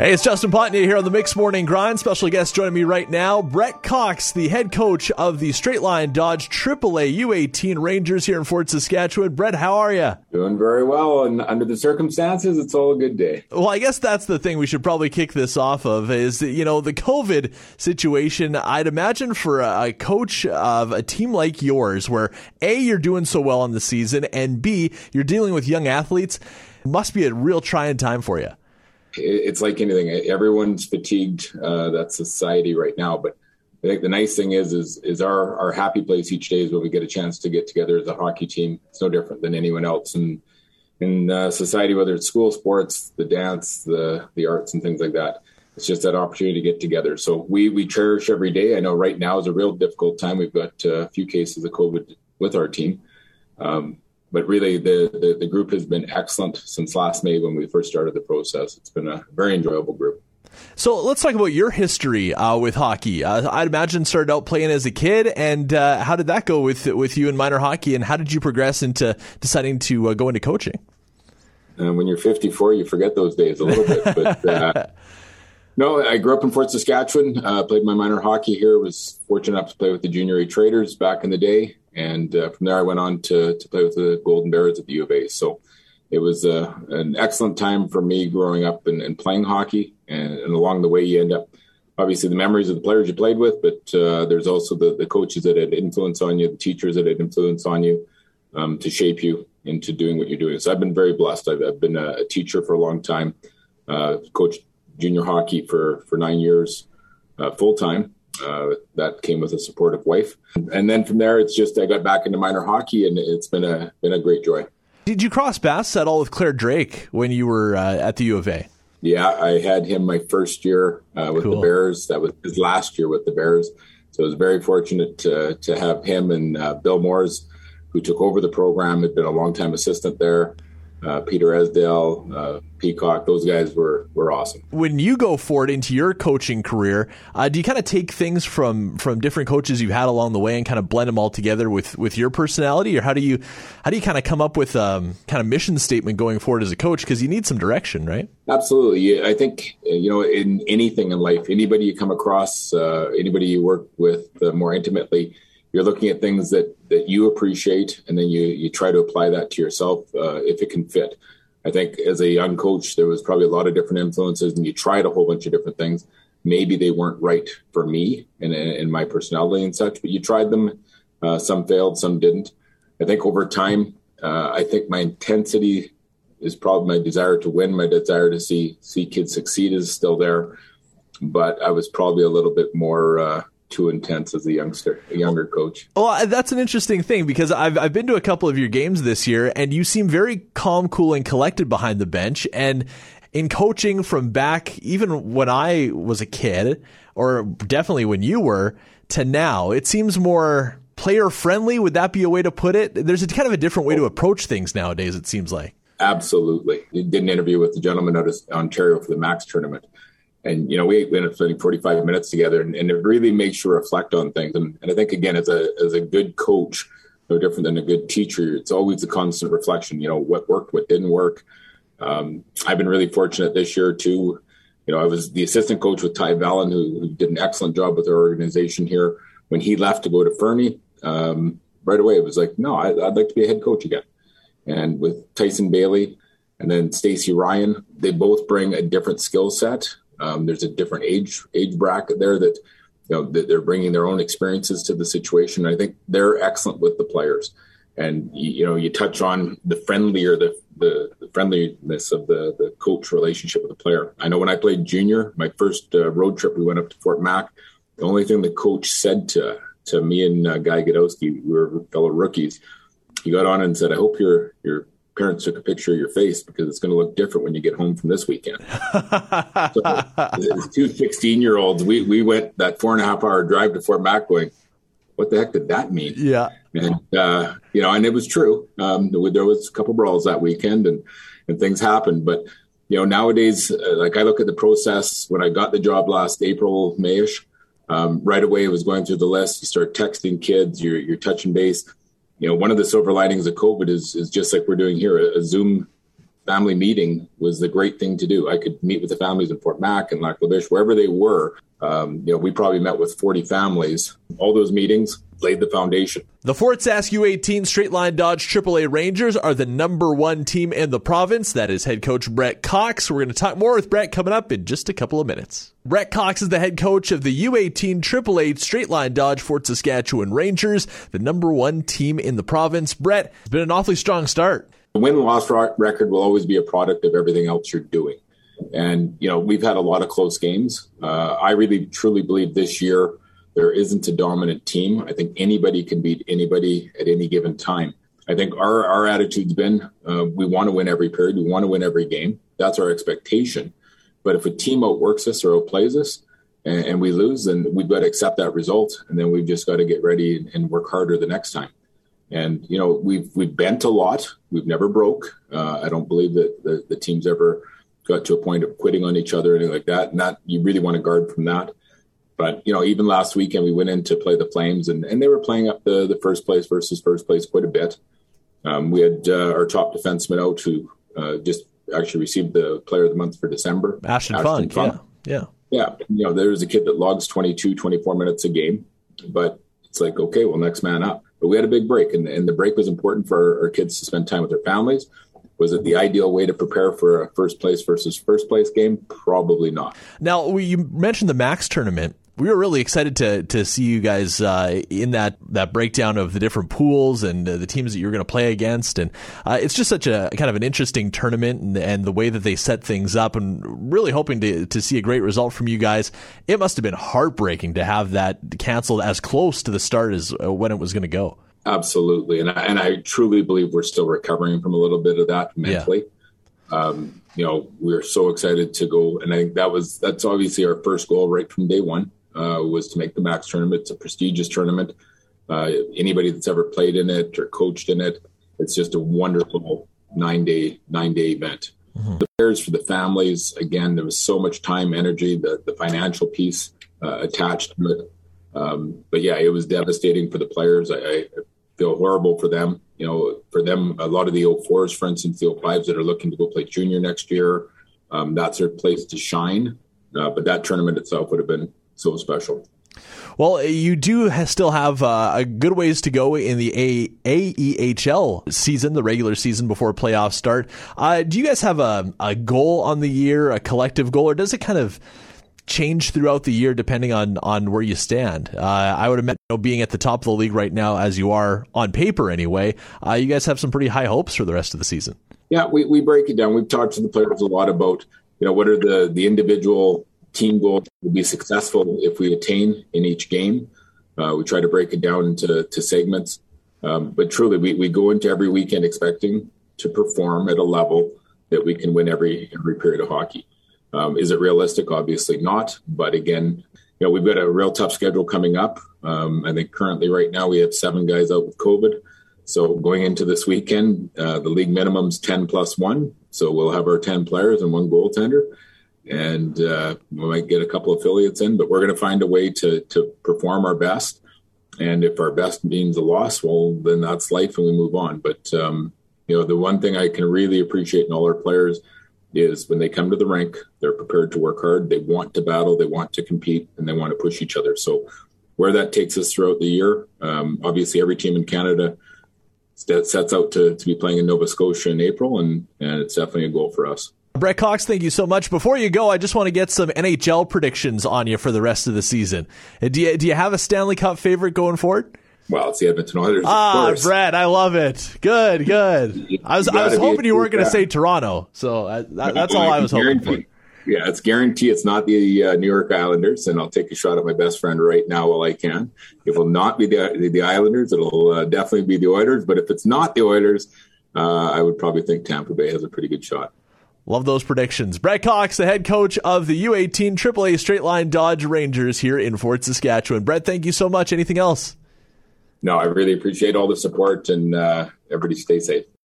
Hey, it's Justin Potney here on the Mix Morning Grind. Special guest joining me right now, Brett Cox, the head coach of the Straight Line Dodge AAA U18 Rangers here in Fort Saskatchewan. Brett, how are you? Doing very well, and under the circumstances, it's all a good day. Well, I guess that's the thing we should probably kick this off of is you know the COVID situation. I'd imagine for a coach of a team like yours, where a you're doing so well in the season, and b you're dealing with young athletes, must be a real trying time for you it's like anything. Everyone's fatigued. Uh, that's society right now. But I think the nice thing is, is, is our, our happy place each day is when we get a chance to get together as a hockey team. It's no different than anyone else in, in uh, society, whether it's school sports, the dance, the, the arts and things like that. It's just that opportunity to get together. So we, we cherish every day. I know right now is a real difficult time. We've got uh, a few cases of COVID with our team. Um, but really the, the, the group has been excellent since last May when we first started the process. It's been a very enjoyable group. So let's talk about your history uh, with hockey. Uh, I'd imagine started out playing as a kid, and uh, how did that go with with you in minor hockey? And how did you progress into deciding to uh, go into coaching? Uh, when you're 54, you forget those days a little bit. But uh, no, I grew up in Fort Saskatchewan. played my minor hockey here. Was fortunate enough to play with the Junior A Traders back in the day. And uh, from there, I went on to, to play with the Golden Bears at the U of A. So it was uh, an excellent time for me growing up and, and playing hockey. And, and, along the way, you end up obviously the memories of the players you played with, but uh, there's also the, the coaches that had influence on you, the teachers that had influence on you um, to shape you into doing what you're doing. So I've been very blessed. I've, I've been a, a, teacher for a long time, uh, coached junior hockey for, for nine years uh, full time. Uh, that came with a supportive wife, and then from there, it's just I got back into minor hockey, and it's been a been a great joy. Did you cross paths at all with Clare Drake when you were uh, at the U of A? Yeah, I had him my first year uh, with cool. the Bears. That was his last year with the Bears, so I was very fortunate to to have him and uh, Bill Moores, who took over the program, had been a long time assistant there uh, Peter Esdale, uh, Peacock, those guys were were awesome. When you go forward into your coaching career, uh, do you kind of take things from from different coaches you've had along the way and kind of blend them all together with with your personality, or how do you how do you kind of come up with um, kind of mission statement going forward as a coach? Because you need some direction, right? Absolutely. I think uh, you know in anything in life, anybody you come across, uh, anybody you work with uh, more intimately you're looking at things that that you appreciate, and then you you try to apply that to yourself uh, if it can fit. I think as a young coach, there was probably a lot of different influences, and you tried a whole bunch of different things. Maybe they weren't right for me and, and my personality and such, but you tried them. Uh, some failed, some didn't. I think over time, uh, I think my intensity is probably my desire to win, my desire to see see kids succeed is still there, but I was probably a little bit more uh, too intense as a youngster, a younger coach. Well, that's an interesting thing because I've I've been to a couple of your games this year, and you seem very calm, cool, and collected behind the bench. And in coaching from back, even when I was a kid, or definitely when you were, to now, it seems more player friendly. Would that be a way to put it? There's a kind of a different way to oh. approach things nowadays. It seems like. Absolutely. did an interview with the gentleman out of Ontario for the Mac's tournament and you know we, ended up spending 45 minutes together and, and, it really makes you reflect on things. And, and i think again as a as a good coach no different than a good teacher it's always a constant reflection you know what worked what didn't work. Um, i've been really fortunate this year too. You know i was the assistant coach with ty vallon who, who did an excellent job with our organization here. When he left to go to fernie um, right away it was like no I, i'd like to be a head coach again. And with tyson bailey and then Stacy Ryan, they both bring a different skill set. Um, there's a different age age bracket there that you know that they're bringing their own experiences to the situation. I think they're excellent with the players, and you, you know you touch on the friendlier the, the, the friendliness of the the coach relationship with the player. I know when I played junior, my first uh, road trip, we went up to Fort Mac. The only thing the coach said to to me and uh, Guy Gadowski, we were fellow rookies. He got on and said, "I hope you're you're parents took a picture of your face because it's going to look different when you get home from this weekend. so, as two 16 year olds, we, we went that four and a half hour drive to Fort Mac going, what the heck did that mean? Yeah. And, uh, you know, and it was true. Um, there was a couple brawls that weekend and, and things happened, but you know, nowadays, uh, like I look at the process when I got the job last April, Mayish, um, right away it was going through the list. You start texting kids, you're, you're touching base you know, one of the silver linings of COVID is is just like we're doing here, a, a Zoom family meeting was the great thing to do. I could meet with the families in Fort Mac and Lac La Biche, wherever they were. Um, you know, we probably met with 40 families. All those meetings laid the foundation. The Fort Sask U18 Straight Line Dodge AAA Rangers are the number one team in the province. That is head coach Brett Cox. We're going to talk more with Brett coming up in just a couple of minutes. Brett Cox is the head coach of the U18 AAA Straight Line Dodge Fort Saskatchewan Rangers, the number one team in the province. Brett, it's been an awfully strong start. The win loss record will always be a product of everything else you're doing. And, you know, we've had a lot of close games. Uh, I really truly believe this year there isn't a dominant team. I think anybody can beat anybody at any given time. I think our, our attitude's been uh, we want to win every period, we want to win every game. That's our expectation. But if a team outworks us or outplays us and, and we lose, then we've got to accept that result. And then we've just got to get ready and, and work harder the next time. And you know we've we've bent a lot. We've never broke. Uh, I don't believe that the, the team's ever got to a point of quitting on each other or anything like that. And that you really want to guard from that. But you know, even last weekend we went in to play the Flames, and, and they were playing up the the first place versus first place quite a bit. Um, we had uh, our top defenseman out who uh, just actually received the Player of the Month for December. Ashton, Ashton Funk, Funk. Yeah, yeah, yeah. You know, there's a kid that logs 22, 24 minutes a game, but it's like, okay, well, next man up. But we had a big break, and, and the break was important for our, our kids to spend time with their families. Was it the ideal way to prepare for a first place versus first place game? Probably not. Now, you mentioned the Mac's tournament we were really excited to to see you guys uh, in that that breakdown of the different pools and uh, the teams that you're going to play against, and uh, it's just such a kind of an interesting tournament and, and, the way that they set things up, and really hoping to to see a great result from you guys. It must have been heartbreaking to have that canceled as close to the start as uh, when it was going to go. Absolutely, and I, and I truly believe we're still recovering from a little bit of that mentally. Yeah. Um, you know, we are so excited to go, and I think that was that's obviously our first goal right from day one uh, was to make the Mac's tournament. It's a prestigious tournament. Uh, anybody that's ever played in it or coached in it, it's just a wonderful nine day nine day event. Mm-hmm. The players for the families, again, there was so much time, energy, the the financial piece uh, attached to it. Um, but yeah, it was devastating for the players. I, I, feel horrible for them. You know, for them, a lot of the 04s, for instance, the 05s that are looking to go play junior next year, um, that's their place to shine. Uh, but that tournament itself would have been so special. Well, you do still have uh, a good ways to go in the a- AEHL season, the regular season before playoffs start. Uh, do you guys have a, a goal on the year, a collective goal, or does it kind of change throughout the year depending on on where you stand. Uh, I would imagine you know, being at the top of the league right now, as you are on paper anyway, uh, you guys have some pretty high hopes for the rest of the season. Yeah, we, we break it down. We've talked to the players a lot about you know what are the the individual team goal will be successful if we attain in each game. Uh, we try to break it down into to segments. Um, but truly, we, we go into every weekend expecting to perform at a level that we can win every every period of hockey. Um, is it realistic? Obviously not. But again, you know, we've got a real tough schedule coming up. Um, I think currently, right now, we have seven guys out with COVID. So going into this weekend, uh, the league minimum's ten plus one. So we'll have our ten players and one goaltender and uh, we might get a couple affiliates in, but we're going to find a way to to perform our best. And if our best means a loss, well, then that's life, and we move on. But um, you know, the one thing I can really appreciate in all our players is when they come to the rink, they're prepared to work hard. They want to battle, they want to compete, and they want to push each other. So, where that takes us throughout the year, um, obviously, every team in Canada sets out to, to be playing in Nova Scotia in April, and, and it's definitely a goal for us. Brett Cox, thank you so much. Before you go, I just want to get some NHL predictions on you for the rest of the season. Uh, do you, do you have a Stanley Cup favorite going forward? Well, it's the Edmonton Oilers. Ah, Brett, I love it. Good, good. I was I was hoping you weren't going to say Toronto, so I, that, that's all I was hoping for. Yeah, it's guarantee it's not the uh, New York Islanders, and I'll take a shot at my best friend right now while I can. It will not be the the Islanders. It'll uh, definitely be the Oilers. But if it's not the Oilers, uh, I would probably think Tampa Bay has a pretty good shot. Love those predictions. Brett Cox, the head coach of the U18 AAA Straight Line Dodge Rangers here in Fort Saskatchewan. Brett, thank you so much. Anything else? No, I really appreciate all the support and uh, everybody stay safe.